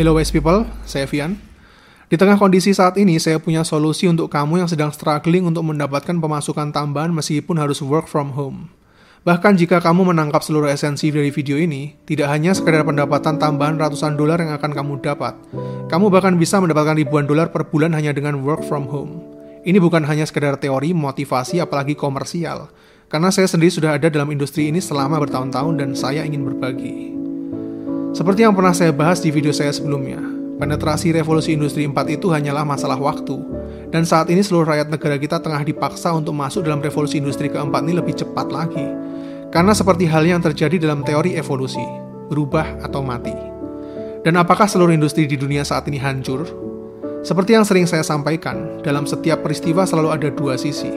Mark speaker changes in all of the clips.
Speaker 1: Hello West People, saya Vian. Di tengah kondisi saat ini, saya punya solusi untuk kamu yang sedang struggling untuk mendapatkan pemasukan tambahan meskipun harus work from home. Bahkan jika kamu menangkap seluruh esensi dari video ini, tidak hanya sekedar pendapatan tambahan ratusan dolar yang akan kamu dapat, kamu bahkan bisa mendapatkan ribuan dolar per bulan hanya dengan work from home. Ini bukan hanya sekedar teori, motivasi, apalagi komersial. Karena saya sendiri sudah ada dalam industri ini selama bertahun-tahun dan saya ingin berbagi. Seperti yang pernah saya bahas di video saya sebelumnya, penetrasi revolusi industri 4 itu hanyalah masalah waktu. Dan saat ini seluruh rakyat negara kita tengah dipaksa untuk masuk dalam revolusi industri keempat ini lebih cepat lagi. Karena seperti hal yang terjadi dalam teori evolusi, berubah atau mati. Dan apakah seluruh industri di dunia saat ini hancur? Seperti yang sering saya sampaikan, dalam setiap peristiwa selalu ada dua sisi.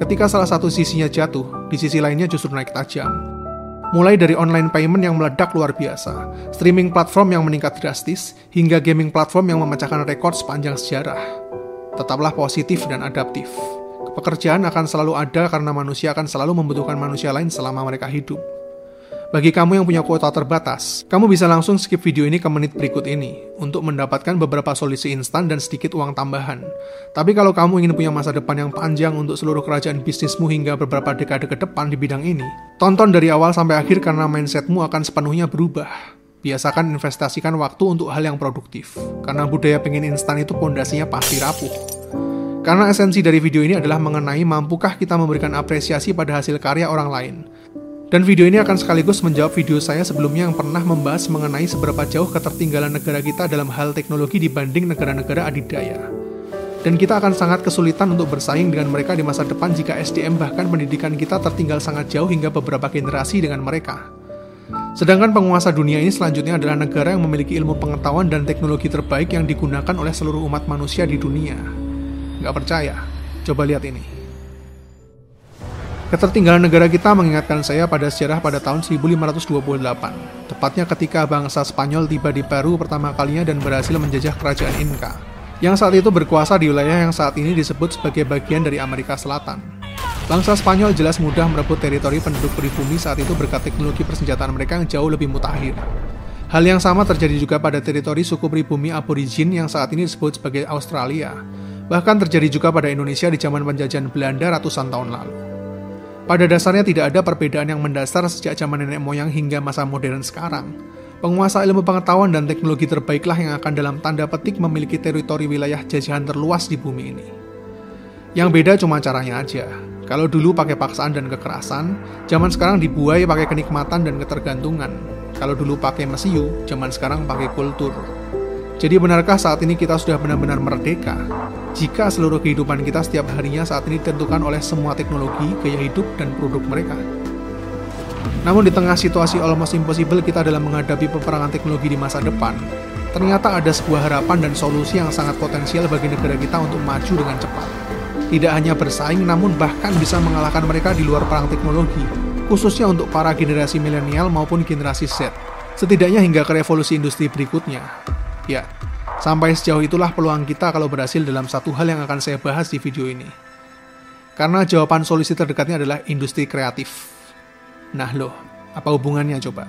Speaker 1: Ketika salah satu sisinya jatuh, di sisi lainnya justru naik tajam mulai dari online payment yang meledak luar biasa, streaming platform yang meningkat drastis, hingga gaming platform yang memecahkan rekor sepanjang sejarah. Tetaplah positif dan adaptif. Pekerjaan akan selalu ada karena manusia akan selalu membutuhkan manusia lain selama mereka hidup. Bagi kamu yang punya kuota terbatas, kamu bisa langsung skip video ini ke menit berikut ini untuk mendapatkan beberapa solusi instan dan sedikit uang tambahan. Tapi kalau kamu ingin punya masa depan yang panjang untuk seluruh kerajaan bisnismu hingga beberapa dekade ke depan di bidang ini, tonton dari awal sampai akhir karena mindsetmu akan sepenuhnya berubah. Biasakan investasikan waktu untuk hal yang produktif, karena budaya pengen instan itu pondasinya pasti rapuh. Karena esensi dari video ini adalah mengenai mampukah kita memberikan apresiasi pada hasil karya orang lain, dan video ini akan sekaligus menjawab video saya sebelumnya yang pernah membahas mengenai seberapa jauh ketertinggalan negara kita dalam hal teknologi dibanding negara-negara adidaya. Dan kita akan sangat kesulitan untuk bersaing dengan mereka di masa depan jika SDM bahkan pendidikan kita tertinggal sangat jauh hingga beberapa generasi dengan mereka. Sedangkan penguasa dunia ini selanjutnya adalah negara yang memiliki ilmu pengetahuan dan teknologi terbaik yang digunakan oleh seluruh umat manusia di dunia. Gak percaya? Coba lihat ini. Ketertinggalan negara kita mengingatkan saya pada sejarah pada tahun 1528, tepatnya ketika bangsa Spanyol tiba di Peru pertama kalinya dan berhasil menjajah kerajaan Inca, yang saat itu berkuasa di wilayah yang saat ini disebut sebagai bagian dari Amerika Selatan. Bangsa Spanyol jelas mudah merebut teritori penduduk pribumi saat itu berkat teknologi persenjataan mereka yang jauh lebih mutakhir. Hal yang sama terjadi juga pada teritori suku pribumi aborigin yang saat ini disebut sebagai Australia. Bahkan terjadi juga pada Indonesia di zaman penjajahan Belanda ratusan tahun lalu. Pada dasarnya tidak ada perbedaan yang mendasar sejak zaman nenek moyang hingga masa modern sekarang. Penguasa ilmu pengetahuan dan teknologi terbaiklah yang akan dalam tanda petik memiliki teritori wilayah jajahan terluas di bumi ini. Yang beda cuma caranya aja. Kalau dulu pakai paksaan dan kekerasan, zaman sekarang dibuai pakai kenikmatan dan ketergantungan. Kalau dulu pakai mesiu, zaman sekarang pakai kultur. Jadi benarkah saat ini kita sudah benar-benar merdeka? Jika seluruh kehidupan kita setiap harinya saat ini ditentukan oleh semua teknologi, gaya hidup, dan produk mereka. Namun di tengah situasi almost impossible kita dalam menghadapi peperangan teknologi di masa depan, ternyata ada sebuah harapan dan solusi yang sangat potensial bagi negara kita untuk maju dengan cepat. Tidak hanya bersaing, namun bahkan bisa mengalahkan mereka di luar perang teknologi, khususnya untuk para generasi milenial maupun generasi Z, setidaknya hingga ke revolusi industri berikutnya. Ya, sampai sejauh itulah peluang kita kalau berhasil dalam satu hal yang akan saya bahas di video ini. Karena jawaban solusi terdekatnya adalah industri kreatif. Nah loh, apa hubungannya coba?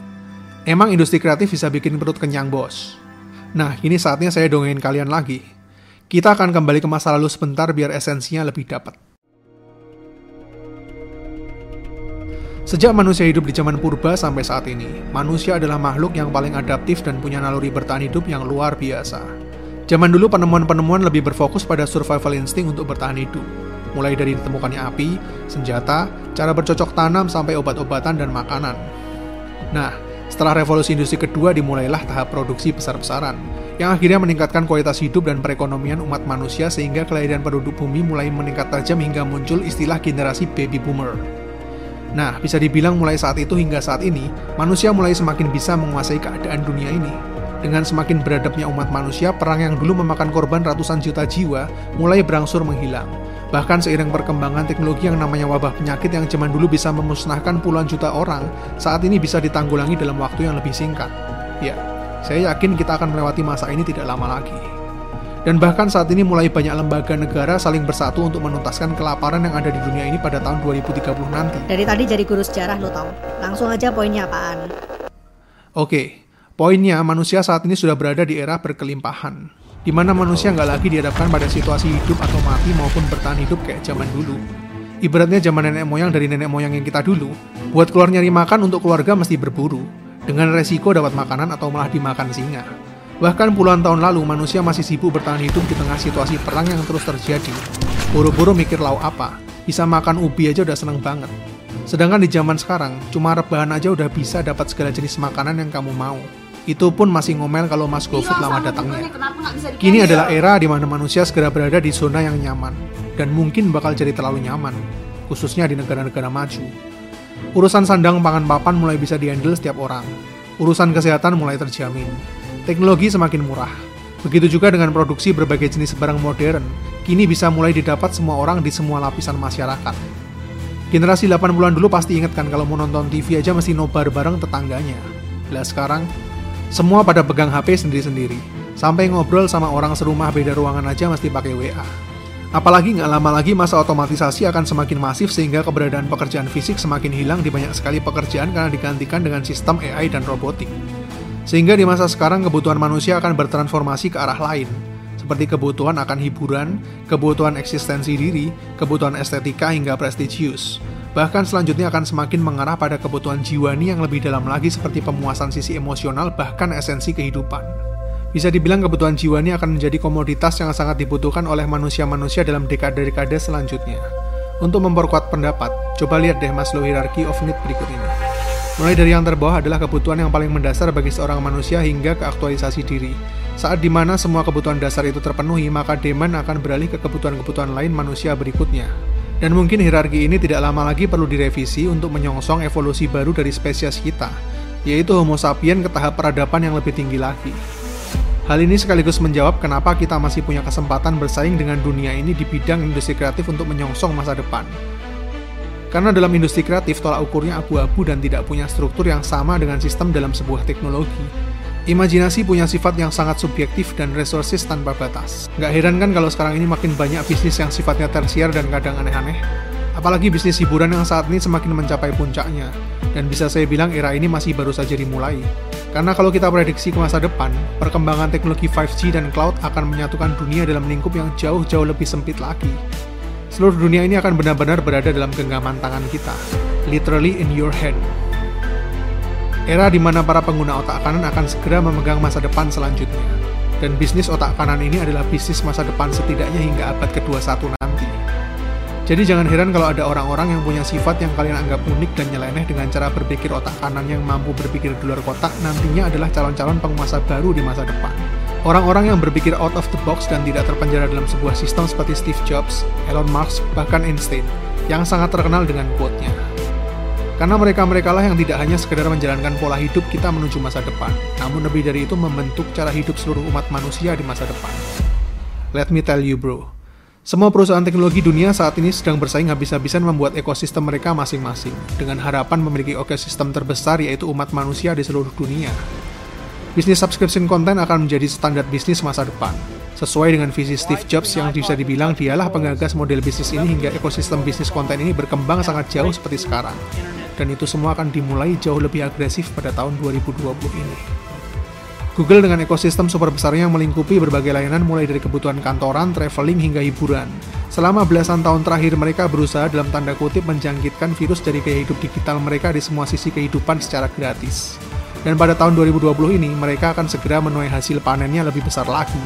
Speaker 1: Emang industri kreatif bisa bikin perut kenyang bos? Nah, ini saatnya saya dongengin kalian lagi. Kita akan kembali ke masa lalu sebentar biar esensinya lebih dapat. Sejak manusia hidup di zaman purba sampai saat ini, manusia adalah makhluk yang paling adaptif dan punya naluri bertahan hidup yang luar biasa. Zaman dulu penemuan-penemuan lebih berfokus pada survival instinct untuk bertahan hidup. Mulai dari ditemukannya api, senjata, cara bercocok tanam sampai obat-obatan dan makanan. Nah, setelah revolusi industri kedua dimulailah tahap produksi besar-besaran, yang akhirnya meningkatkan kualitas hidup dan perekonomian umat manusia sehingga kelahiran penduduk bumi mulai meningkat tajam hingga muncul istilah generasi baby boomer. Nah, bisa dibilang mulai saat itu hingga saat ini, manusia mulai semakin bisa menguasai keadaan dunia ini. Dengan semakin beradabnya umat manusia, perang yang dulu memakan korban ratusan juta jiwa mulai berangsur menghilang. Bahkan seiring perkembangan teknologi yang namanya wabah penyakit yang zaman dulu bisa memusnahkan puluhan juta orang, saat ini bisa ditanggulangi dalam waktu yang lebih singkat. Ya, saya yakin kita akan melewati masa ini tidak lama lagi. Dan bahkan saat ini mulai banyak lembaga negara saling bersatu untuk menuntaskan kelaparan yang ada di dunia ini pada tahun 2030 nanti.
Speaker 2: Dari tadi jadi guru sejarah lo tau. Langsung aja poinnya apaan?
Speaker 1: Oke, Poinnya, manusia saat ini sudah berada di era berkelimpahan, di mana manusia nggak lagi dihadapkan pada situasi hidup atau mati maupun bertahan hidup kayak zaman dulu. Ibaratnya zaman nenek moyang dari nenek moyang yang kita dulu, buat keluar nyari makan untuk keluarga mesti berburu, dengan resiko dapat makanan atau malah dimakan singa. Bahkan puluhan tahun lalu, manusia masih sibuk bertahan hidup di tengah situasi perang yang terus terjadi. Buru-buru mikir lauk apa, bisa makan ubi aja udah seneng banget. Sedangkan di zaman sekarang, cuma rebahan aja udah bisa dapat segala jenis makanan yang kamu mau. Itu pun masih ngomel kalau Mas GoFood lama datangnya. Kini adalah era di mana manusia segera berada di zona yang nyaman, dan mungkin bakal jadi terlalu nyaman, khususnya di negara-negara maju. Urusan sandang pangan papan mulai bisa dihandle setiap orang. Urusan kesehatan mulai terjamin. Teknologi semakin murah. Begitu juga dengan produksi berbagai jenis barang modern, kini bisa mulai didapat semua orang di semua lapisan masyarakat. Generasi 80-an dulu pasti inget kan kalau mau nonton TV aja mesti nobar bareng tetangganya. Lah sekarang, semua pada pegang HP sendiri-sendiri. Sampai ngobrol sama orang serumah beda ruangan aja mesti pakai WA. Apalagi nggak lama lagi masa otomatisasi akan semakin masif sehingga keberadaan pekerjaan fisik semakin hilang di banyak sekali pekerjaan karena digantikan dengan sistem AI dan robotik. Sehingga di masa sekarang kebutuhan manusia akan bertransformasi ke arah lain, seperti kebutuhan akan hiburan, kebutuhan eksistensi diri, kebutuhan estetika hingga prestisius. Bahkan selanjutnya akan semakin mengarah pada kebutuhan jiwani yang lebih dalam lagi seperti pemuasan sisi emosional bahkan esensi kehidupan. Bisa dibilang kebutuhan jiwani akan menjadi komoditas yang sangat dibutuhkan oleh manusia-manusia dalam dekade-dekade selanjutnya. Untuk memperkuat pendapat, coba lihat deh Maslow Hierarchy of Need berikut ini. Mulai dari yang terbawah adalah kebutuhan yang paling mendasar bagi seorang manusia hingga ke aktualisasi diri. Saat di mana semua kebutuhan dasar itu terpenuhi, maka demand akan beralih ke kebutuhan-kebutuhan lain manusia berikutnya, dan mungkin hierarki ini tidak lama lagi perlu direvisi untuk menyongsong evolusi baru dari spesies kita, yaitu Homo sapien ke tahap peradaban yang lebih tinggi lagi. Hal ini sekaligus menjawab kenapa kita masih punya kesempatan bersaing dengan dunia ini di bidang industri kreatif untuk menyongsong masa depan. Karena dalam industri kreatif tolak ukurnya abu-abu dan tidak punya struktur yang sama dengan sistem dalam sebuah teknologi. Imajinasi punya sifat yang sangat subjektif dan resources tanpa batas. Gak heran kan kalau sekarang ini makin banyak bisnis yang sifatnya tersier dan kadang aneh-aneh. Apalagi bisnis hiburan yang saat ini semakin mencapai puncaknya. Dan bisa saya bilang era ini masih baru saja dimulai. Karena kalau kita prediksi ke masa depan, perkembangan teknologi 5G dan cloud akan menyatukan dunia dalam lingkup yang jauh-jauh lebih sempit lagi. Seluruh dunia ini akan benar-benar berada dalam genggaman tangan kita. Literally in your hand. Era di mana para pengguna otak kanan akan segera memegang masa depan selanjutnya. Dan bisnis otak kanan ini adalah bisnis masa depan setidaknya hingga abad ke-21 nanti. Jadi jangan heran kalau ada orang-orang yang punya sifat yang kalian anggap unik dan nyeleneh dengan cara berpikir otak kanan yang mampu berpikir di luar kotak nantinya adalah calon-calon penguasa baru di masa depan. Orang-orang yang berpikir out of the box dan tidak terpenjara dalam sebuah sistem seperti Steve Jobs, Elon Musk, bahkan Einstein, yang sangat terkenal dengan quote-nya. Karena mereka-mereka lah yang tidak hanya sekedar menjalankan pola hidup kita menuju masa depan, namun lebih dari itu membentuk cara hidup seluruh umat manusia di masa depan. Let me tell you bro, semua perusahaan teknologi dunia saat ini sedang bersaing habis-habisan membuat ekosistem mereka masing-masing, dengan harapan memiliki ekosistem terbesar yaitu umat manusia di seluruh dunia. Bisnis subscription content akan menjadi standar bisnis masa depan, sesuai dengan visi Steve Jobs yang bisa dibilang dialah penggagas model bisnis ini hingga ekosistem bisnis konten ini berkembang sangat jauh seperti sekarang dan itu semua akan dimulai jauh lebih agresif pada tahun 2020 ini. Google dengan ekosistem super besarnya yang melingkupi berbagai layanan mulai dari kebutuhan kantoran, traveling, hingga hiburan. Selama belasan tahun terakhir mereka berusaha dalam tanda kutip menjangkitkan virus dari gaya digital mereka di semua sisi kehidupan secara gratis. Dan pada tahun 2020 ini, mereka akan segera menuai hasil panennya lebih besar lagi.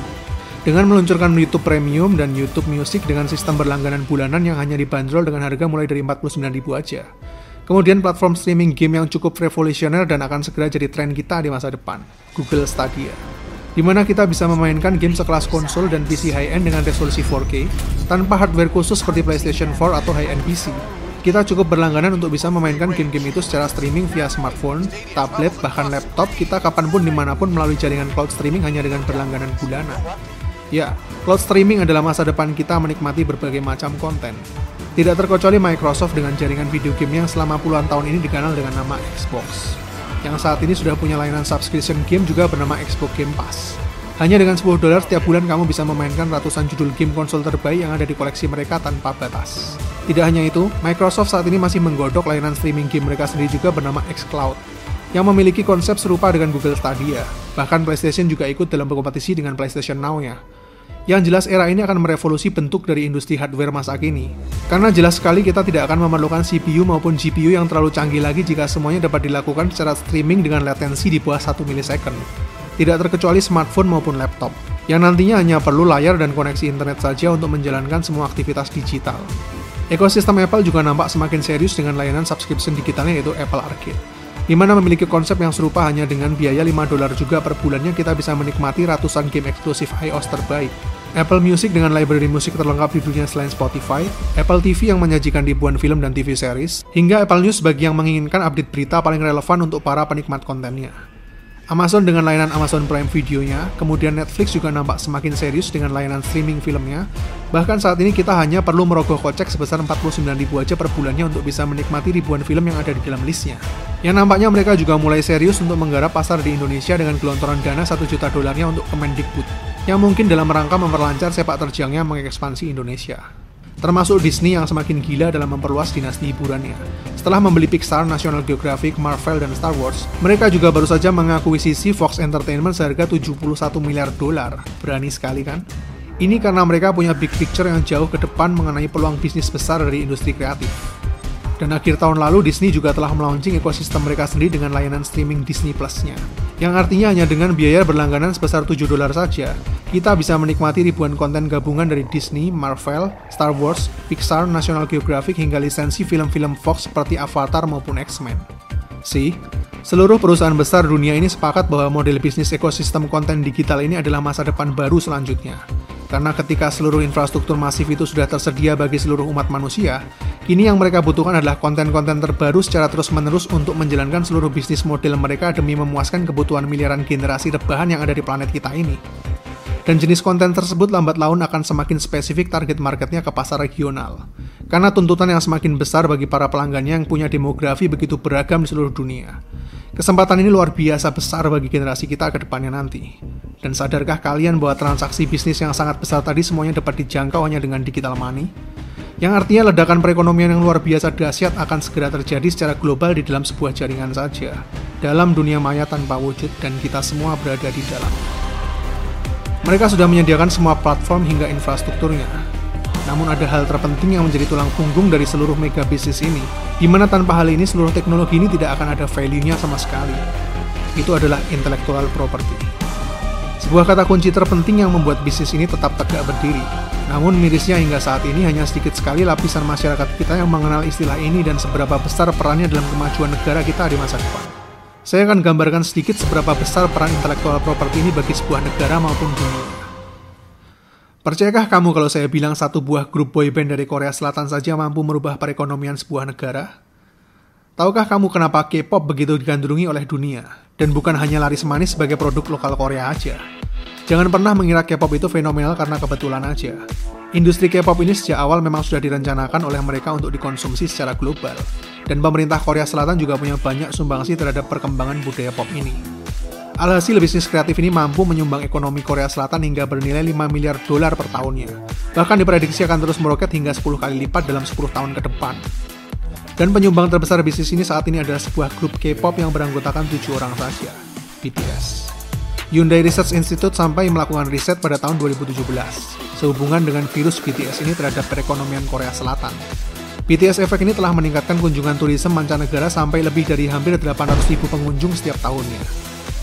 Speaker 1: Dengan meluncurkan YouTube Premium dan YouTube Music dengan sistem berlangganan bulanan yang hanya dibanderol dengan harga mulai dari 49.000 aja. Kemudian platform streaming game yang cukup revolusioner dan akan segera jadi tren kita di masa depan, Google Stadia. Di mana kita bisa memainkan game sekelas konsol dan PC high-end dengan resolusi 4K, tanpa hardware khusus seperti PlayStation 4 atau high-end PC. Kita cukup berlangganan untuk bisa memainkan game-game itu secara streaming via smartphone, tablet, bahkan laptop kita kapan pun di mana pun melalui jaringan cloud streaming hanya dengan berlangganan bulanan. Ya, cloud streaming adalah masa depan kita menikmati berbagai macam konten. Tidak terkecuali Microsoft dengan jaringan video game yang selama puluhan tahun ini dikenal dengan nama Xbox. Yang saat ini sudah punya layanan subscription game juga bernama Xbox Game Pass. Hanya dengan 10 dolar setiap bulan kamu bisa memainkan ratusan judul game konsol terbaik yang ada di koleksi mereka tanpa batas. Tidak hanya itu, Microsoft saat ini masih menggodok layanan streaming game mereka sendiri juga bernama xCloud, yang memiliki konsep serupa dengan Google Stadia. Bahkan PlayStation juga ikut dalam berkompetisi dengan PlayStation Now-nya. Yang jelas era ini akan merevolusi bentuk dari industri hardware masa kini. Karena jelas sekali kita tidak akan memerlukan CPU maupun GPU yang terlalu canggih lagi jika semuanya dapat dilakukan secara streaming dengan latensi di bawah 1 milisecond. Tidak terkecuali smartphone maupun laptop, yang nantinya hanya perlu layar dan koneksi internet saja untuk menjalankan semua aktivitas digital. Ekosistem Apple juga nampak semakin serius dengan layanan subscription digitalnya yaitu Apple Arcade di mana memiliki konsep yang serupa hanya dengan biaya 5 dolar juga per bulannya kita bisa menikmati ratusan game eksklusif iOS terbaik. Apple Music dengan library musik terlengkap di dunia selain Spotify, Apple TV yang menyajikan ribuan film dan TV series, hingga Apple News bagi yang menginginkan update berita paling relevan untuk para penikmat kontennya. Amazon dengan layanan Amazon Prime Video-nya, kemudian Netflix juga nampak semakin serius dengan layanan streaming filmnya. Bahkan saat ini kita hanya perlu merogoh kocek sebesar 49.000 aja per bulannya untuk bisa menikmati ribuan film yang ada di dalam listnya. Yang nampaknya mereka juga mulai serius untuk menggarap pasar di Indonesia dengan gelontoran dana 1 juta dolarnya untuk Kemendikbud, yang mungkin dalam rangka memperlancar sepak terjangnya mengekspansi Indonesia termasuk Disney yang semakin gila dalam memperluas dinasti hiburannya. Setelah membeli Pixar, National Geographic, Marvel, dan Star Wars, mereka juga baru saja mengakuisisi Fox Entertainment seharga 71 miliar dolar. Berani sekali kan? Ini karena mereka punya big picture yang jauh ke depan mengenai peluang bisnis besar dari industri kreatif. Dan akhir tahun lalu Disney juga telah melaunching ekosistem mereka sendiri dengan layanan streaming Disney Plus-nya. Yang artinya hanya dengan biaya berlangganan sebesar 7 dolar saja, kita bisa menikmati ribuan konten gabungan dari Disney, Marvel, Star Wars, Pixar, National Geographic hingga lisensi film-film Fox seperti Avatar maupun X-Men. See, seluruh perusahaan besar dunia ini sepakat bahwa model bisnis ekosistem konten digital ini adalah masa depan baru selanjutnya. Karena ketika seluruh infrastruktur masif itu sudah tersedia bagi seluruh umat manusia, kini yang mereka butuhkan adalah konten-konten terbaru secara terus-menerus untuk menjalankan seluruh bisnis model mereka demi memuaskan kebutuhan miliaran generasi rebahan yang ada di planet kita ini. Dan jenis konten tersebut lambat laun akan semakin spesifik target marketnya ke pasar regional. Karena tuntutan yang semakin besar bagi para pelanggannya yang punya demografi begitu beragam di seluruh dunia. Kesempatan ini luar biasa besar bagi generasi kita ke depannya nanti. Dan sadarkah kalian bahwa transaksi bisnis yang sangat besar tadi semuanya dapat dijangkau hanya dengan digital money? Yang artinya ledakan perekonomian yang luar biasa dahsyat akan segera terjadi secara global di dalam sebuah jaringan saja. Dalam dunia maya tanpa wujud dan kita semua berada di dalam. Mereka sudah menyediakan semua platform hingga infrastrukturnya. Namun ada hal terpenting yang menjadi tulang punggung dari seluruh mega bisnis ini, di mana tanpa hal ini seluruh teknologi ini tidak akan ada value-nya sama sekali. Itu adalah intellectual property. Sebuah kata kunci terpenting yang membuat bisnis ini tetap tegak berdiri. Namun mirisnya hingga saat ini hanya sedikit sekali lapisan masyarakat kita yang mengenal istilah ini dan seberapa besar perannya dalam kemajuan negara kita di masa depan. Saya akan gambarkan sedikit seberapa besar peran intelektual properti ini bagi sebuah negara maupun dunia. Percayakah kamu kalau saya bilang satu buah grup boyband dari Korea Selatan saja mampu merubah perekonomian sebuah negara? Tahukah kamu kenapa K-pop begitu digandrungi oleh dunia? Dan bukan hanya laris manis sebagai produk lokal Korea aja. Jangan pernah mengira K-pop itu fenomenal karena kebetulan aja. Industri K-pop ini sejak awal memang sudah direncanakan oleh mereka untuk dikonsumsi secara global. Dan pemerintah Korea Selatan juga punya banyak sumbangsi terhadap perkembangan budaya pop ini. Alhasil bisnis kreatif ini mampu menyumbang ekonomi Korea Selatan hingga bernilai 5 miliar dolar per tahunnya. Bahkan diprediksi akan terus meroket hingga 10 kali lipat dalam 10 tahun ke depan. Dan penyumbang terbesar bisnis ini saat ini adalah sebuah grup K-pop yang beranggotakan tujuh orang saja, BTS. Hyundai Research Institute sampai melakukan riset pada tahun 2017 sehubungan dengan virus BTS ini terhadap perekonomian Korea Selatan. BTS Effect ini telah meningkatkan kunjungan turisme mancanegara sampai lebih dari hampir 800 ribu pengunjung setiap tahunnya.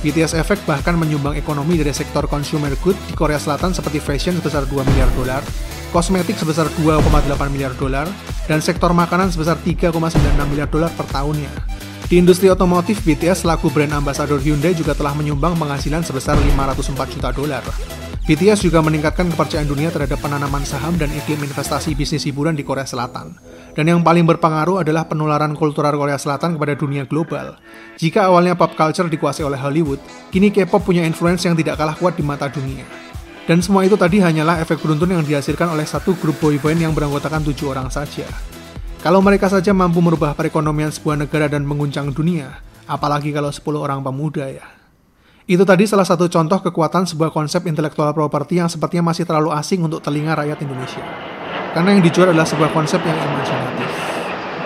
Speaker 1: BTS Effect bahkan menyumbang ekonomi dari sektor consumer good di Korea Selatan seperti fashion sebesar 2 miliar dolar, kosmetik sebesar 2,8 miliar dolar, dan sektor makanan sebesar 3,96 miliar dolar per tahunnya. Di industri otomotif, BTS selaku brand ambassador Hyundai juga telah menyumbang penghasilan sebesar 504 juta dolar. BTS juga meningkatkan kepercayaan dunia terhadap penanaman saham dan iklim investasi bisnis hiburan di Korea Selatan. Dan yang paling berpengaruh adalah penularan kultural Korea Selatan kepada dunia global. Jika awalnya pop culture dikuasai oleh Hollywood, kini K-pop punya influence yang tidak kalah kuat di mata dunia. Dan semua itu tadi hanyalah efek beruntun yang dihasilkan oleh satu grup boyband yang beranggotakan tujuh orang saja. Kalau mereka saja mampu merubah perekonomian sebuah negara dan mengguncang dunia, apalagi kalau 10 orang pemuda ya. Itu tadi salah satu contoh kekuatan sebuah konsep intelektual properti yang sepertinya masih terlalu asing untuk telinga rakyat Indonesia. Karena yang dijual adalah sebuah konsep yang imajinatif.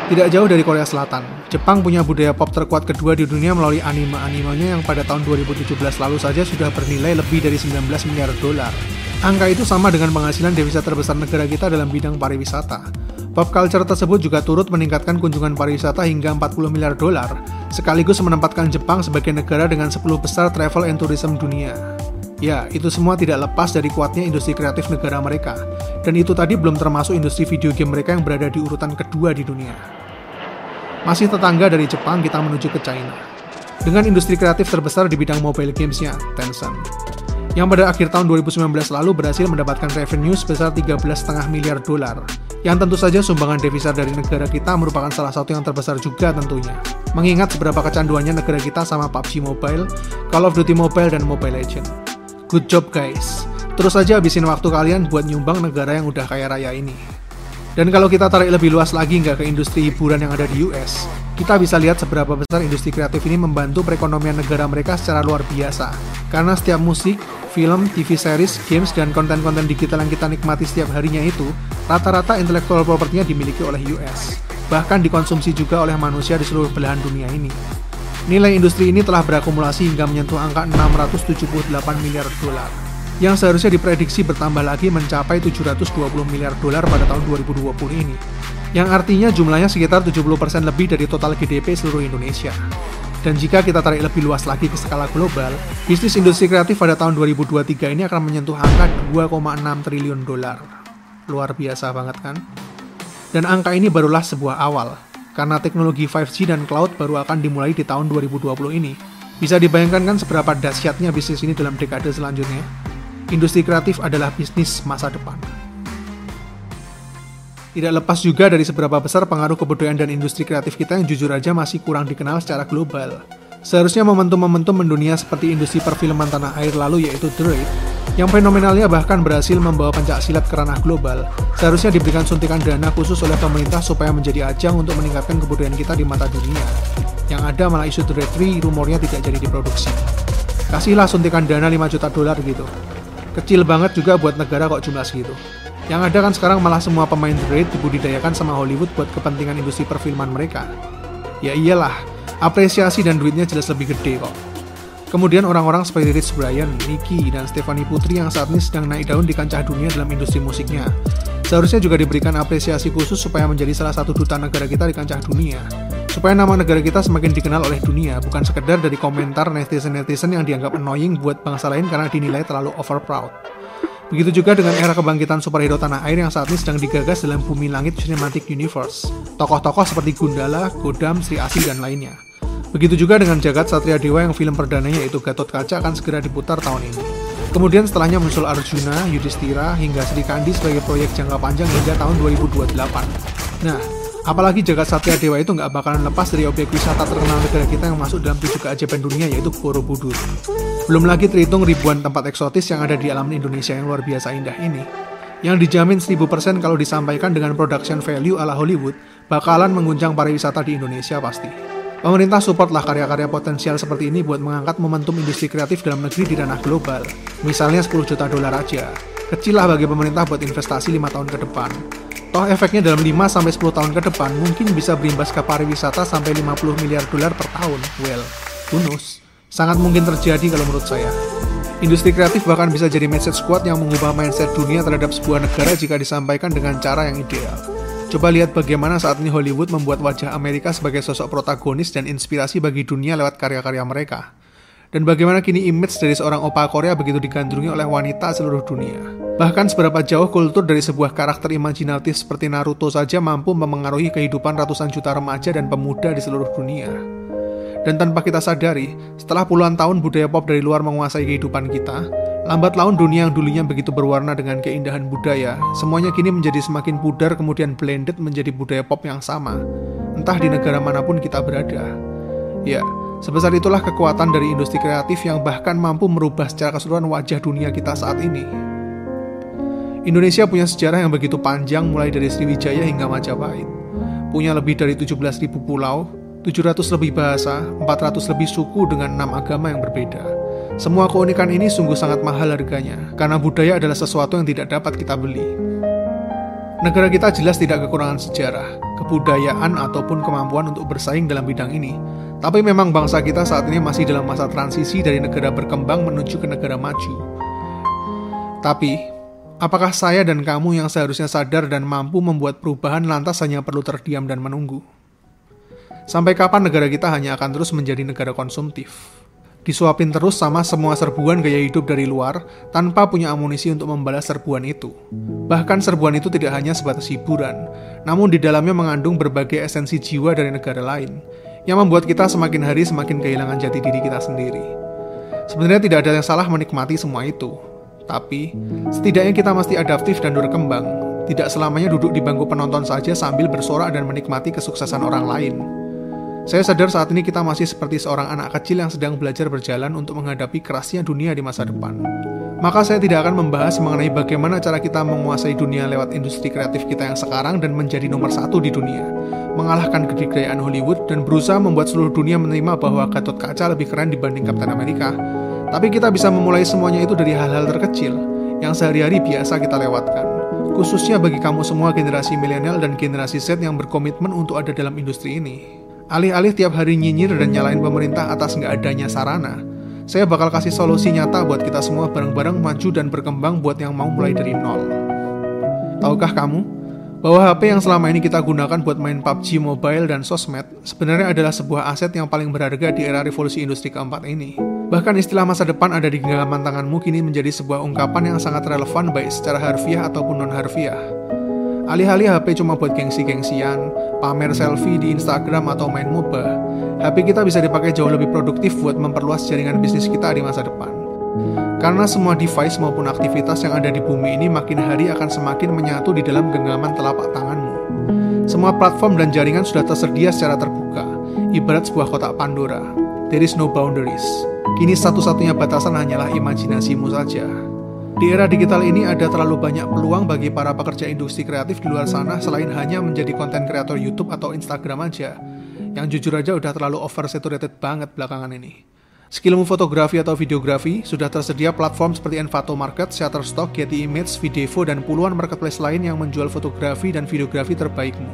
Speaker 1: Tidak jauh dari Korea Selatan, Jepang punya budaya pop terkuat kedua di dunia melalui anime-animenya yang pada tahun 2017 lalu saja sudah bernilai lebih dari 19 miliar dolar. Angka itu sama dengan penghasilan devisa terbesar negara kita dalam bidang pariwisata. Pop culture tersebut juga turut meningkatkan kunjungan pariwisata hingga 40 miliar dolar, sekaligus menempatkan Jepang sebagai negara dengan 10 besar travel and tourism dunia. Ya, itu semua tidak lepas dari kuatnya industri kreatif negara mereka. Dan itu tadi belum termasuk industri video game mereka yang berada di urutan kedua di dunia. Masih tetangga dari Jepang, kita menuju ke China. Dengan industri kreatif terbesar di bidang mobile gamesnya, Tencent. Yang pada akhir tahun 2019 lalu berhasil mendapatkan revenue sebesar 13,5 miliar dolar. Yang tentu saja sumbangan devisa dari negara kita merupakan salah satu yang terbesar juga tentunya. Mengingat seberapa kecanduannya negara kita sama PUBG Mobile, Call of Duty Mobile, dan Mobile Legend. Good job guys. Terus aja habisin waktu kalian buat nyumbang negara yang udah kaya raya ini. Dan kalau kita tarik lebih luas lagi nggak ke industri hiburan yang ada di US, kita bisa lihat seberapa besar industri kreatif ini membantu perekonomian negara mereka secara luar biasa. Karena setiap musik, film, TV series, games, dan konten-konten digital yang kita nikmati setiap harinya itu, rata-rata intellectual property-nya dimiliki oleh US. Bahkan dikonsumsi juga oleh manusia di seluruh belahan dunia ini. Nilai industri ini telah berakumulasi hingga menyentuh angka 678 miliar dolar yang seharusnya diprediksi bertambah lagi mencapai 720 miliar dolar pada tahun 2020 ini, yang artinya jumlahnya sekitar 70% lebih dari total GDP seluruh Indonesia. Dan jika kita tarik lebih luas lagi ke skala global, bisnis industri kreatif pada tahun 2023 ini akan menyentuh angka 2,6 triliun dolar. Luar biasa banget kan? Dan angka ini barulah sebuah awal, karena teknologi 5G dan cloud baru akan dimulai di tahun 2020 ini. Bisa dibayangkan kan seberapa dahsyatnya bisnis ini dalam dekade selanjutnya? industri kreatif adalah bisnis masa depan. Tidak lepas juga dari seberapa besar pengaruh kebudayaan dan industri kreatif kita yang jujur aja masih kurang dikenal secara global. Seharusnya momentum-momentum mendunia seperti industri perfilman tanah air lalu yaitu The yang fenomenalnya bahkan berhasil membawa pencak silat ke ranah global, seharusnya diberikan suntikan dana khusus oleh pemerintah supaya menjadi ajang untuk meningkatkan kebudayaan kita di mata dunia. Yang ada malah isu The Raid 3 rumornya tidak jadi diproduksi. Kasihlah suntikan dana 5 juta dolar gitu. Kecil banget juga buat negara kok jumlah segitu. Yang ada kan sekarang malah semua pemain The Raid dibudidayakan sama Hollywood buat kepentingan industri perfilman mereka. Ya iyalah, apresiasi dan duitnya jelas lebih gede kok. Kemudian orang-orang seperti Rich Brian, Nicky, dan Stephanie Putri yang saat ini sedang naik daun di kancah dunia dalam industri musiknya. Seharusnya juga diberikan apresiasi khusus supaya menjadi salah satu duta negara kita di kancah dunia supaya nama negara kita semakin dikenal oleh dunia, bukan sekedar dari komentar netizen-netizen yang dianggap annoying buat bangsa lain karena dinilai terlalu over proud. Begitu juga dengan era kebangkitan superhero tanah air yang saat ini sedang digagas dalam bumi langit cinematic universe. Tokoh-tokoh seperti Gundala, Godam, Sri Asih, dan lainnya. Begitu juga dengan Jagat Satria Dewa yang film perdananya yaitu Gatot Kaca akan segera diputar tahun ini. Kemudian setelahnya muncul Arjuna, Yudhistira, hingga Sri Kandi sebagai proyek jangka panjang hingga tahun 2028. Nah, Apalagi jagat Satya Dewa itu nggak bakalan lepas dari objek wisata terkenal negara kita yang masuk dalam tujuh keajaiban dunia yaitu Borobudur. Belum lagi terhitung ribuan tempat eksotis yang ada di alam Indonesia yang luar biasa indah ini. Yang dijamin 1000% kalau disampaikan dengan production value ala Hollywood, bakalan mengguncang pariwisata di Indonesia pasti. Pemerintah supportlah karya-karya potensial seperti ini buat mengangkat momentum industri kreatif dalam negeri di ranah global. Misalnya 10 juta dolar aja. Kecil lah bagi pemerintah buat investasi 5 tahun ke depan. Toh efeknya dalam 5-10 tahun ke depan mungkin bisa berimbas ke pariwisata sampai 50 miliar dolar per tahun. Well, who? Sangat mungkin terjadi kalau menurut saya. Industri kreatif bahkan bisa jadi message kuat yang mengubah mindset dunia terhadap sebuah negara jika disampaikan dengan cara yang ideal. Coba lihat bagaimana saat ini Hollywood membuat wajah Amerika sebagai sosok protagonis dan inspirasi bagi dunia lewat karya-karya mereka. Dan bagaimana kini image dari seorang opa Korea begitu digandrungi oleh wanita seluruh dunia. Bahkan seberapa jauh kultur dari sebuah karakter imajinatif seperti Naruto saja mampu memengaruhi kehidupan ratusan juta remaja dan pemuda di seluruh dunia. Dan tanpa kita sadari, setelah puluhan tahun budaya pop dari luar menguasai kehidupan kita, lambat laun dunia yang dulunya begitu berwarna dengan keindahan budaya, semuanya kini menjadi semakin pudar kemudian blended menjadi budaya pop yang sama, entah di negara mana pun kita berada. Ya, sebesar itulah kekuatan dari industri kreatif yang bahkan mampu merubah secara keseluruhan wajah dunia kita saat ini. Indonesia punya sejarah yang begitu panjang mulai dari Sriwijaya hingga Majapahit. Punya lebih dari 17.000 pulau, 700 lebih bahasa, 400 lebih suku dengan enam agama yang berbeda. Semua keunikan ini sungguh sangat mahal harganya, karena budaya adalah sesuatu yang tidak dapat kita beli. Negara kita jelas tidak kekurangan sejarah, kebudayaan, ataupun kemampuan untuk bersaing dalam bidang ini. Tapi memang bangsa kita saat ini masih dalam masa transisi dari negara berkembang menuju ke negara maju. Tapi, apakah saya dan kamu yang seharusnya sadar dan mampu membuat perubahan lantas hanya perlu terdiam dan menunggu? Sampai kapan negara kita hanya akan terus menjadi negara konsumtif? Disuapin terus sama semua serbuan gaya hidup dari luar tanpa punya amunisi untuk membalas serbuan itu. Bahkan serbuan itu tidak hanya sebatas hiburan, namun di dalamnya mengandung berbagai esensi jiwa dari negara lain, yang membuat kita semakin hari semakin kehilangan jati diri kita sendiri. Sebenarnya tidak ada yang salah menikmati semua itu, tapi setidaknya kita mesti adaptif dan berkembang, tidak selamanya duduk di bangku penonton saja sambil bersorak dan menikmati kesuksesan orang lain. Saya sadar saat ini kita masih seperti seorang anak kecil yang sedang belajar berjalan untuk menghadapi kerasnya dunia di masa depan. Maka saya tidak akan membahas mengenai bagaimana cara kita menguasai dunia lewat industri kreatif kita yang sekarang dan menjadi nomor satu di dunia, mengalahkan kedikdayaan Hollywood dan berusaha membuat seluruh dunia menerima bahwa Gatot Kaca lebih keren dibanding Captain America. Tapi kita bisa memulai semuanya itu dari hal-hal terkecil yang sehari-hari biasa kita lewatkan. Khususnya bagi kamu semua generasi milenial dan generasi Z yang berkomitmen untuk ada dalam industri ini. Alih-alih tiap hari nyinyir dan nyalain pemerintah atas nggak adanya sarana, saya bakal kasih solusi nyata buat kita semua bareng-bareng maju dan berkembang buat yang mau mulai dari nol. Tahukah kamu bahwa HP yang selama ini kita gunakan buat main PUBG Mobile dan sosmed sebenarnya adalah sebuah aset yang paling berharga di era revolusi industri keempat ini. Bahkan istilah masa depan ada di genggaman tanganmu kini menjadi sebuah ungkapan yang sangat relevan baik secara harfiah ataupun non-harfiah. Alih-alih HP cuma buat gengsi-gengsian, pamer selfie di Instagram atau main MOBA, HP kita bisa dipakai jauh lebih produktif buat memperluas jaringan bisnis kita di masa depan. Karena semua device maupun aktivitas yang ada di bumi ini makin hari akan semakin menyatu di dalam genggaman telapak tanganmu. Semua platform dan jaringan sudah tersedia secara terbuka, ibarat sebuah kotak Pandora. There is no boundaries. Kini satu-satunya batasan hanyalah imajinasimu saja. Di era digital ini ada terlalu banyak peluang bagi para pekerja industri kreatif di luar sana selain hanya menjadi konten kreator YouTube atau Instagram aja. Yang jujur aja udah terlalu oversaturated banget belakangan ini. Skillmu fotografi atau videografi, sudah tersedia platform seperti Envato Market, Shutterstock, Getty Images, Videvo, dan puluhan marketplace lain yang menjual fotografi dan videografi terbaikmu.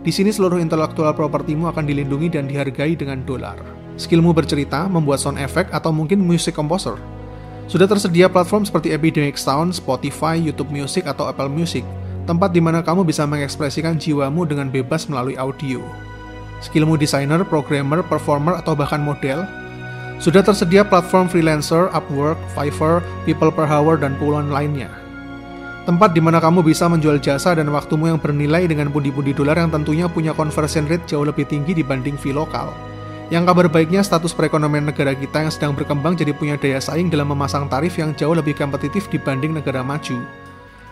Speaker 1: Di sini seluruh intelektual propertimu akan dilindungi dan dihargai dengan dolar. Skillmu bercerita, membuat sound effect, atau mungkin music composer, sudah tersedia platform seperti Epidemic Sound, Spotify, YouTube Music, atau Apple Music, tempat di mana kamu bisa mengekspresikan jiwamu dengan bebas melalui audio. Skillmu desainer, programmer, performer, atau bahkan model, sudah tersedia platform freelancer, Upwork, Fiverr, People Per Hour, dan puluhan lainnya. Tempat di mana kamu bisa menjual jasa dan waktumu yang bernilai dengan pundi-pundi dolar yang tentunya punya conversion rate jauh lebih tinggi dibanding fee lokal. Yang kabar baiknya status perekonomian negara kita yang sedang berkembang jadi punya daya saing dalam memasang tarif yang jauh lebih kompetitif dibanding negara maju.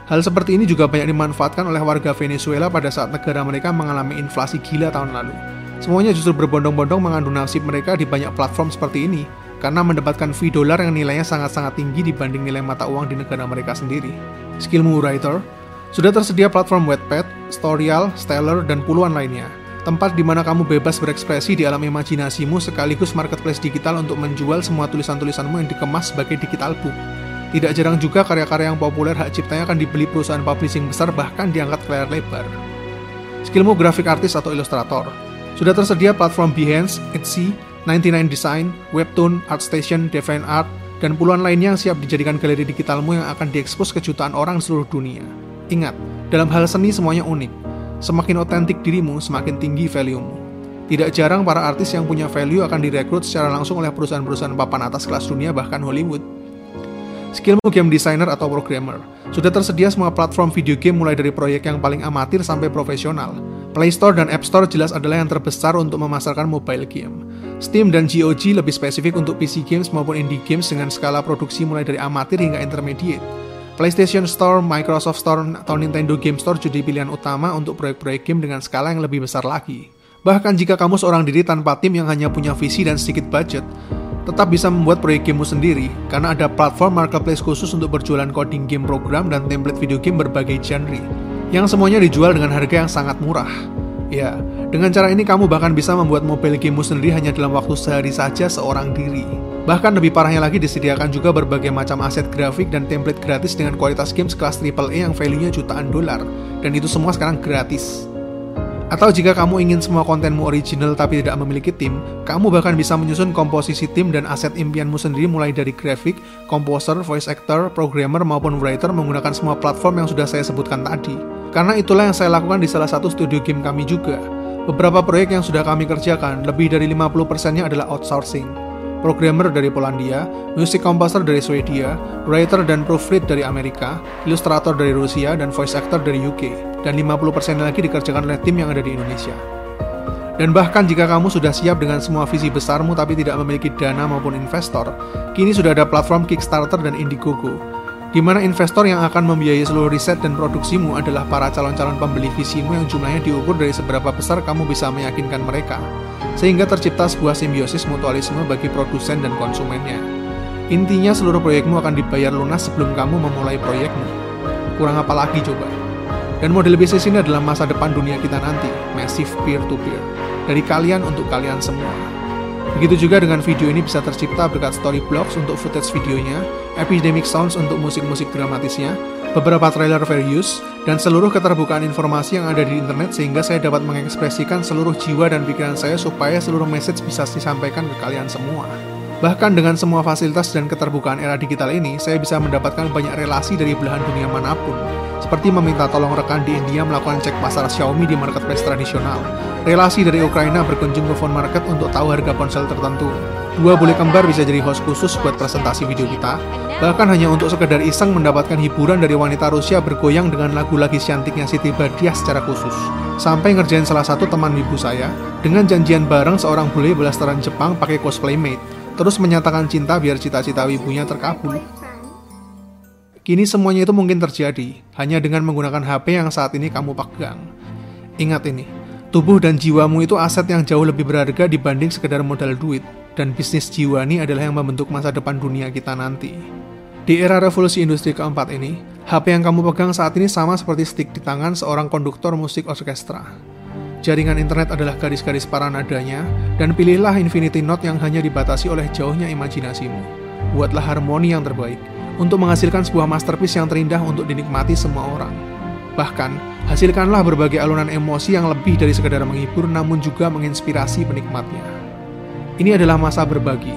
Speaker 1: Hal seperti ini juga banyak dimanfaatkan oleh warga Venezuela pada saat negara mereka mengalami inflasi gila tahun lalu. Semuanya justru berbondong-bondong mengandung nasib mereka di banyak platform seperti ini, karena mendapatkan fee dolar yang nilainya sangat-sangat tinggi dibanding nilai mata uang di negara mereka sendiri. Skillmu Writer, sudah tersedia platform Wattpad, Storyal, Stellar, dan puluhan lainnya tempat di mana kamu bebas berekspresi di alam imajinasimu sekaligus marketplace digital untuk menjual semua tulisan-tulisanmu yang dikemas sebagai digital book. Tidak jarang juga karya-karya yang populer hak ciptanya akan dibeli perusahaan publishing besar bahkan diangkat ke layar lebar. Skillmu grafik artis atau ilustrator. Sudah tersedia platform Behance, Etsy, 99 Design, Webtoon, ArtStation, Divine Art, dan puluhan lainnya yang siap dijadikan galeri digitalmu yang akan diekspos ke jutaan orang seluruh dunia. Ingat, dalam hal seni semuanya unik Semakin otentik dirimu, semakin tinggi value-mu. Tidak jarang para artis yang punya value akan direkrut secara langsung oleh perusahaan-perusahaan papan atas kelas dunia bahkan Hollywood. Skillmu game designer atau programmer. Sudah tersedia semua platform video game mulai dari proyek yang paling amatir sampai profesional. Play Store dan App Store jelas adalah yang terbesar untuk memasarkan mobile game. Steam dan GOG lebih spesifik untuk PC games maupun indie games dengan skala produksi mulai dari amatir hingga intermediate. PlayStation Store, Microsoft Store, atau Nintendo Game Store jadi pilihan utama untuk proyek-proyek game dengan skala yang lebih besar lagi. Bahkan jika kamu seorang diri tanpa tim yang hanya punya visi dan sedikit budget, tetap bisa membuat proyek gamemu sendiri karena ada platform marketplace khusus untuk berjualan coding game program dan template video game berbagai genre yang semuanya dijual dengan harga yang sangat murah. Ya, dengan cara ini kamu bahkan bisa membuat mobile gamemu sendiri hanya dalam waktu sehari saja seorang diri. Bahkan lebih parahnya lagi disediakan juga berbagai macam aset grafik dan template gratis dengan kualitas games kelas AAA yang value-nya jutaan dolar. Dan itu semua sekarang gratis. Atau jika kamu ingin semua kontenmu original tapi tidak memiliki tim, kamu bahkan bisa menyusun komposisi tim dan aset impianmu sendiri mulai dari grafik, komposer, voice actor, programmer maupun writer menggunakan semua platform yang sudah saya sebutkan tadi. Karena itulah yang saya lakukan di salah satu studio game kami juga. Beberapa proyek yang sudah kami kerjakan, lebih dari 50%-nya adalah outsourcing programmer dari Polandia, music composer dari Swedia, writer dan proofread dari Amerika, ilustrator dari Rusia, dan voice actor dari UK, dan 50% lagi dikerjakan oleh tim yang ada di Indonesia. Dan bahkan jika kamu sudah siap dengan semua visi besarmu tapi tidak memiliki dana maupun investor, kini sudah ada platform Kickstarter dan Indiegogo, di mana investor yang akan membiayai seluruh riset dan produksimu adalah para calon-calon pembeli visimu yang jumlahnya diukur dari seberapa besar kamu bisa meyakinkan mereka sehingga tercipta sebuah simbiosis mutualisme bagi produsen dan konsumennya. Intinya seluruh proyekmu akan dibayar lunas sebelum kamu memulai proyekmu. Kurang apa lagi coba? Dan model bisnis ini adalah masa depan dunia kita nanti, massive peer-to-peer. Dari kalian untuk kalian semua. Begitu juga dengan video ini bisa tercipta berkat story blocks untuk footage videonya, epidemic sounds untuk musik-musik dramatisnya, beberapa trailer fair use, dan seluruh keterbukaan informasi yang ada di internet sehingga saya dapat mengekspresikan seluruh jiwa dan pikiran saya supaya seluruh message bisa disampaikan ke kalian semua. Bahkan dengan semua fasilitas dan keterbukaan era digital ini, saya bisa mendapatkan banyak relasi dari belahan dunia mana pun, seperti meminta tolong rekan di India melakukan cek pasar Xiaomi di marketplace tradisional, relasi dari Ukraina berkunjung ke phone market untuk tahu harga ponsel tertentu, Dua bule kembar bisa jadi host khusus buat presentasi video kita, bahkan hanya untuk sekedar iseng mendapatkan hiburan dari wanita Rusia bergoyang dengan lagu lagi cantiknya Siti Badiah secara khusus. Sampai ngerjain salah satu teman ibu saya, dengan janjian bareng seorang bule blasteran Jepang pakai cosplay mate, terus menyatakan cinta biar cita-cita ibunya terkabul. Kini semuanya itu mungkin terjadi, hanya dengan menggunakan HP yang saat ini kamu pegang. Ingat ini, tubuh dan jiwamu itu aset yang jauh lebih berharga dibanding sekedar modal duit dan bisnis jiwa ini adalah yang membentuk masa depan dunia kita nanti. Di era revolusi industri keempat ini, HP yang kamu pegang saat ini sama seperti stick di tangan seorang konduktor musik orkestra. Jaringan internet adalah garis-garis para nadanya, dan pilihlah infinity note yang hanya dibatasi oleh jauhnya imajinasimu. Buatlah harmoni yang terbaik, untuk menghasilkan sebuah masterpiece yang terindah untuk dinikmati semua orang. Bahkan, hasilkanlah berbagai alunan emosi yang lebih dari sekedar menghibur namun juga menginspirasi penikmatnya. Ini adalah masa berbagi.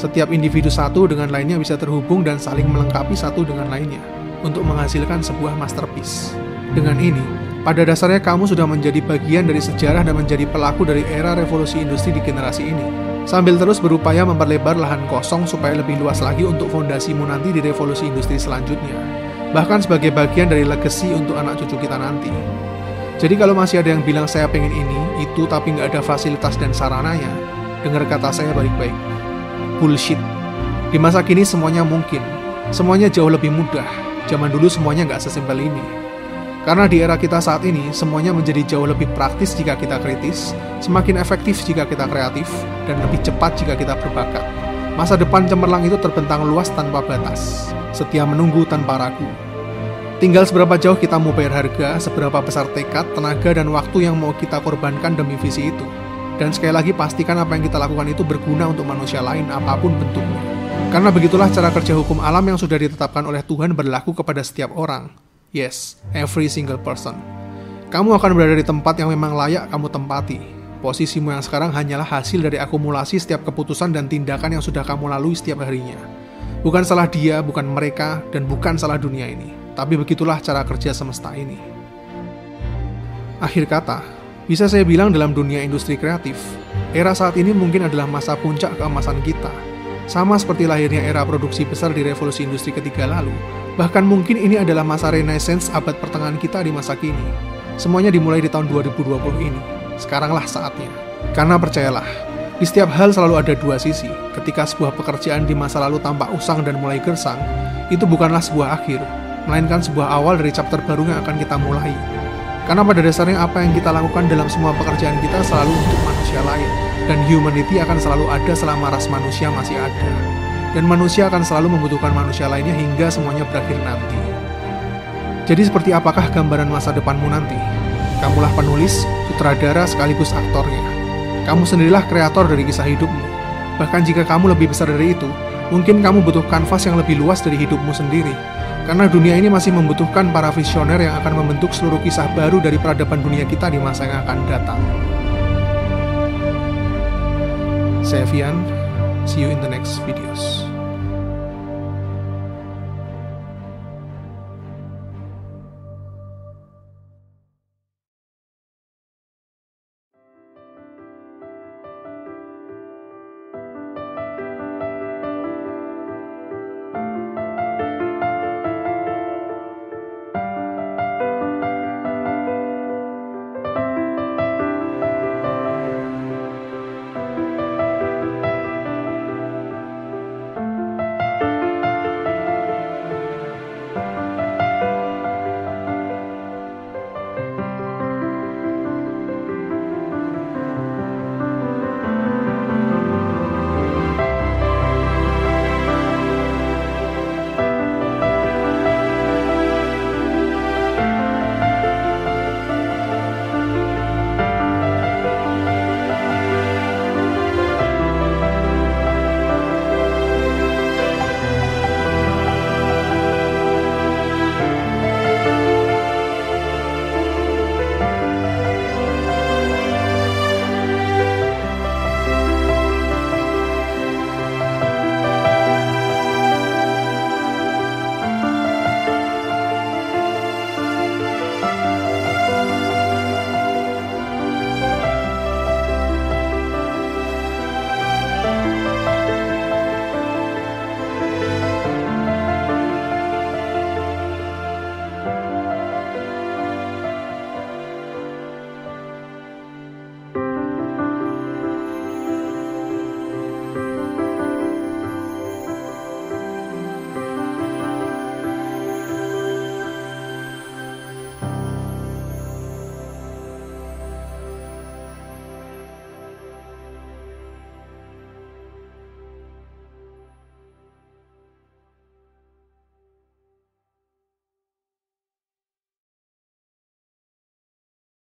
Speaker 1: Setiap individu satu dengan lainnya bisa terhubung dan saling melengkapi satu dengan lainnya untuk menghasilkan sebuah masterpiece. Dengan ini, pada dasarnya kamu sudah menjadi bagian dari sejarah dan menjadi pelaku dari era revolusi industri di generasi ini. Sambil terus berupaya memperlebar lahan kosong supaya lebih luas lagi untuk fondasimu nanti di revolusi industri selanjutnya. Bahkan sebagai bagian dari legacy untuk anak cucu kita nanti. Jadi kalau masih ada yang bilang saya pengen ini, itu tapi nggak ada fasilitas dan sarananya, Dengar kata saya baik-baik. Bullshit. Di masa kini semuanya mungkin. Semuanya jauh lebih mudah. Zaman dulu semuanya nggak sesimpel ini. Karena di era kita saat ini, semuanya menjadi jauh lebih praktis jika kita kritis, semakin efektif jika kita kreatif, dan lebih cepat jika kita berbakat. Masa depan cemerlang itu terbentang luas tanpa batas, setia menunggu tanpa ragu. Tinggal seberapa jauh kita mau bayar harga, seberapa besar tekad, tenaga, dan waktu yang mau kita korbankan demi visi itu. Dan sekali lagi pastikan apa yang kita lakukan itu berguna untuk manusia lain apa pun bentuknya. Karena begitulah cara kerja hukum alam yang sudah ditetapkan oleh Tuhan berlaku kepada setiap orang. Yes, every single person. Kamu akan berada di tempat yang memang layak kamu tempati. Posisimu yang sekarang hanyalah hasil dari akumulasi setiap keputusan dan tindakan yang sudah kamu lalui setiap harinya. Bukan salah dia, bukan mereka, dan bukan salah dunia ini. Tapi begitulah cara kerja semesta ini. Akhir kata, bisa saya bilang dalam dunia industri kreatif, era saat ini mungkin adalah masa puncak keemasan kita. Sama seperti lahirnya era produksi besar di revolusi industri ketiga lalu, bahkan mungkin ini adalah masa renaissance abad pertengahan kita di masa kini. Semuanya dimulai di tahun 2020 ini. Sekaranglah saatnya. Karena percayalah, di setiap hal selalu ada dua sisi. Ketika sebuah pekerjaan di masa lalu tampak usang dan mulai gersang, itu bukanlah sebuah akhir, melainkan sebuah awal dari chapter baru yang akan kita mulai. Karena pada dasarnya apa yang kita lakukan dalam semua pekerjaan kita selalu untuk manusia lain. Dan humanity akan selalu ada selama ras manusia masih ada. Dan manusia akan selalu membutuhkan manusia lainnya hingga semuanya berakhir nanti. Jadi seperti apakah gambaran masa depanmu nanti? Kamulah penulis, sutradara sekaligus aktornya. Kamu sendirilah kreator dari kisah hidupmu. Bahkan jika kamu lebih besar dari itu, mungkin kamu butuh kanvas yang lebih luas dari hidupmu sendiri. Karena dunia ini masih membutuhkan para visioner yang akan membentuk seluruh kisah baru dari peradaban dunia kita di masa yang akan datang. Saya Vian, see you in the next videos.